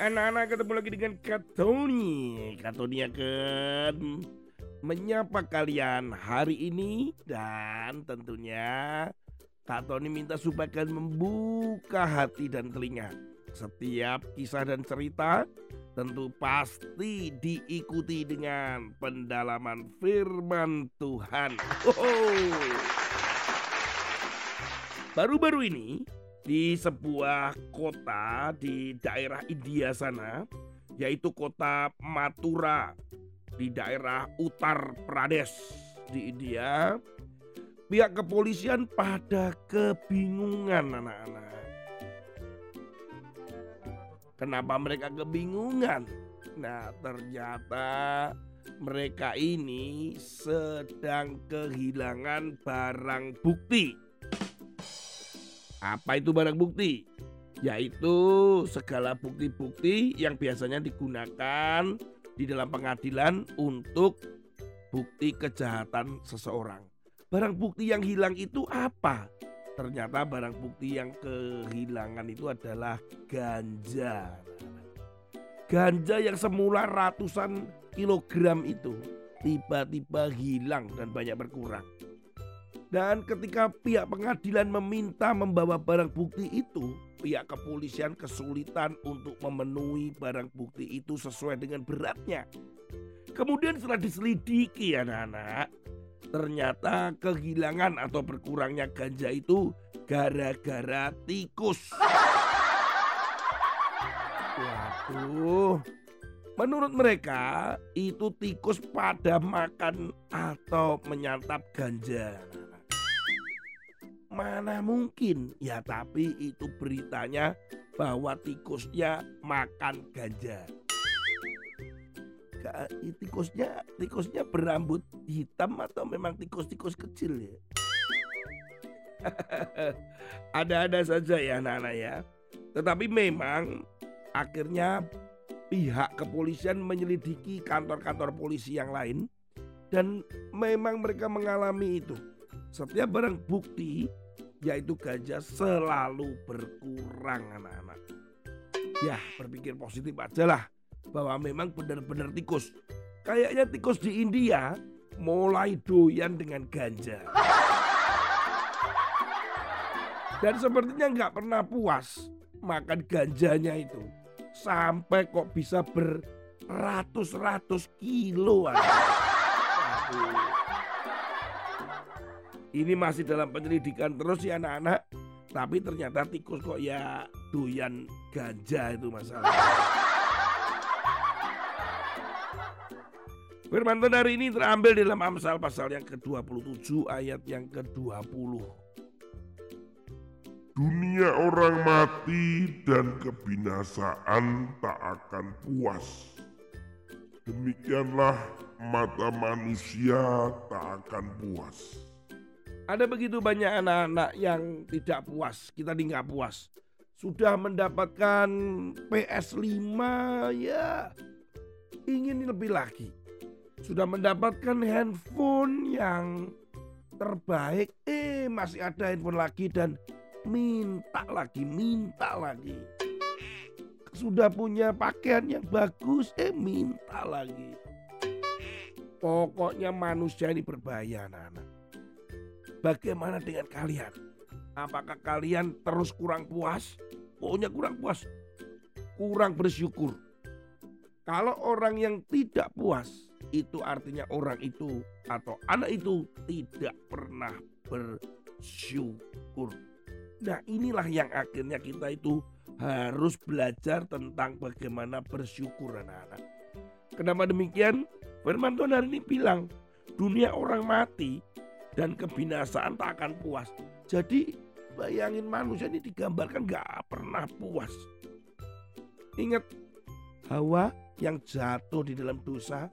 anak-anak ketemu lagi dengan Katoni. Katoni akan menyapa kalian hari ini Dan tentunya Katoni minta supaya kalian membuka hati dan telinga. Setiap kisah dan cerita tentu pasti diikuti dengan pendalaman firman Tuhan. Baru-baru ini di sebuah kota di daerah India sana, yaitu kota Mathura di daerah Uttar Pradesh di India. Pihak kepolisian pada kebingungan anak-anak. Kenapa mereka kebingungan? Nah, ternyata mereka ini sedang kehilangan barang bukti apa itu barang bukti? Yaitu segala bukti-bukti yang biasanya digunakan di dalam pengadilan untuk bukti kejahatan seseorang. Barang bukti yang hilang itu apa? Ternyata barang bukti yang kehilangan itu adalah ganja. Ganja yang semula ratusan kilogram itu tiba-tiba hilang dan banyak berkurang. Dan ketika pihak pengadilan meminta membawa barang bukti itu, pihak kepolisian kesulitan untuk memenuhi barang bukti itu sesuai dengan beratnya. Kemudian setelah diselidiki anak-anak, ternyata kehilangan atau berkurangnya ganja itu gara-gara tikus. Waduh, menurut mereka itu tikus pada makan atau menyantap ganja. Mana mungkin? Ya tapi itu beritanya bahwa tikusnya makan ganja. Tikusnya tikusnya berambut hitam atau memang tikus-tikus kecil ya? Ada-ada saja ya anak-anak ya. Tetapi memang akhirnya pihak kepolisian menyelidiki kantor-kantor polisi yang lain dan memang mereka mengalami itu. Setiap barang bukti yaitu ganja selalu berkurang anak-anak. Ya berpikir positif aja lah bahwa memang benar-benar tikus. Kayaknya tikus di India mulai doyan dengan ganja. Dan sepertinya nggak pernah puas makan ganjanya itu. Sampai kok bisa beratus-ratus kilo. Aduh. Ini masih dalam penyelidikan terus ya anak-anak. Tapi ternyata tikus kok ya doyan ganja itu masalah. Firman Tuhan hari ini terambil dalam Amsal pasal yang ke-27 ayat yang ke-20. Dunia orang mati dan kebinasaan tak akan puas. Demikianlah mata manusia tak akan puas. Ada begitu banyak anak-anak yang tidak puas, kita tidak puas. Sudah mendapatkan PS5 ya ingin lebih lagi. Sudah mendapatkan handphone yang terbaik, eh masih ada handphone lagi dan minta lagi, minta lagi. Sudah punya pakaian yang bagus, eh minta lagi. Pokoknya manusia ini berbahaya anak-anak. Bagaimana dengan kalian? Apakah kalian terus kurang puas? Pokoknya kurang puas. Kurang bersyukur. Kalau orang yang tidak puas, itu artinya orang itu atau anak itu tidak pernah bersyukur. Nah inilah yang akhirnya kita itu harus belajar tentang bagaimana bersyukur anak-anak. Kenapa demikian? Firman Tuhan hari ini bilang, dunia orang mati dan kebinasaan tak akan puas. Jadi bayangin manusia ini digambarkan gak pernah puas. Ingat Hawa yang jatuh di dalam dosa.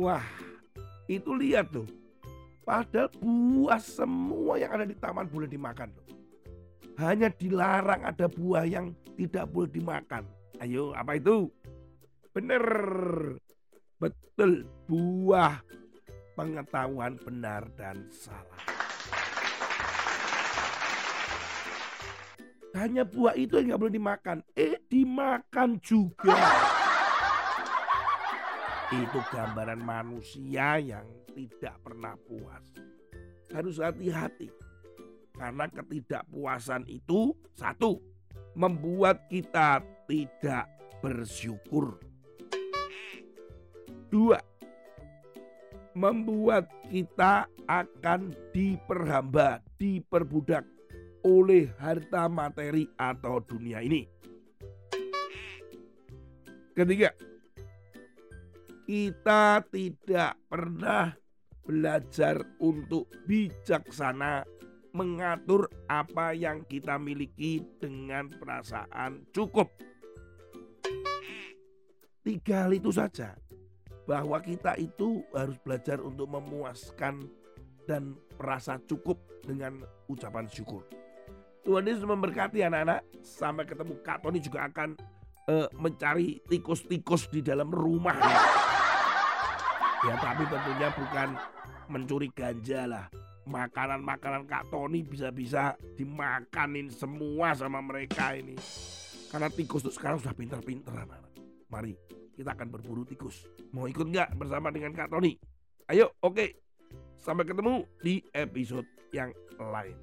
Wah itu lihat tuh. Padahal buah semua yang ada di taman boleh dimakan loh. Hanya dilarang ada buah yang tidak boleh dimakan. Ayo apa itu? Bener. Betul buah pengetahuan benar dan salah. hanya buah itu yang nggak boleh dimakan. Eh dimakan juga. Itu gambaran manusia yang tidak pernah puas. Harus hati-hati. Karena ketidakpuasan itu satu membuat kita tidak bersyukur. Dua, membuat kita akan diperhamba, diperbudak oleh harta materi atau dunia ini. Ketiga, kita tidak pernah belajar untuk bijaksana mengatur apa yang kita miliki dengan perasaan cukup. Tiga hal itu saja bahwa kita itu harus belajar untuk memuaskan dan merasa cukup dengan ucapan syukur. Tuhan Yesus memberkati anak-anak. Sampai ketemu Kak Tony juga akan uh, mencari tikus-tikus di dalam rumah. Ya. tapi tentunya bukan mencuri ganja lah. Makanan-makanan Kak Tony bisa-bisa dimakanin semua sama mereka ini. Karena tikus itu sekarang sudah pintar-pintar anak-anak. Mari kita akan berburu tikus. Mau ikut nggak bersama dengan Kak Tony? Ayo, oke. Okay. Sampai ketemu di episode yang lain.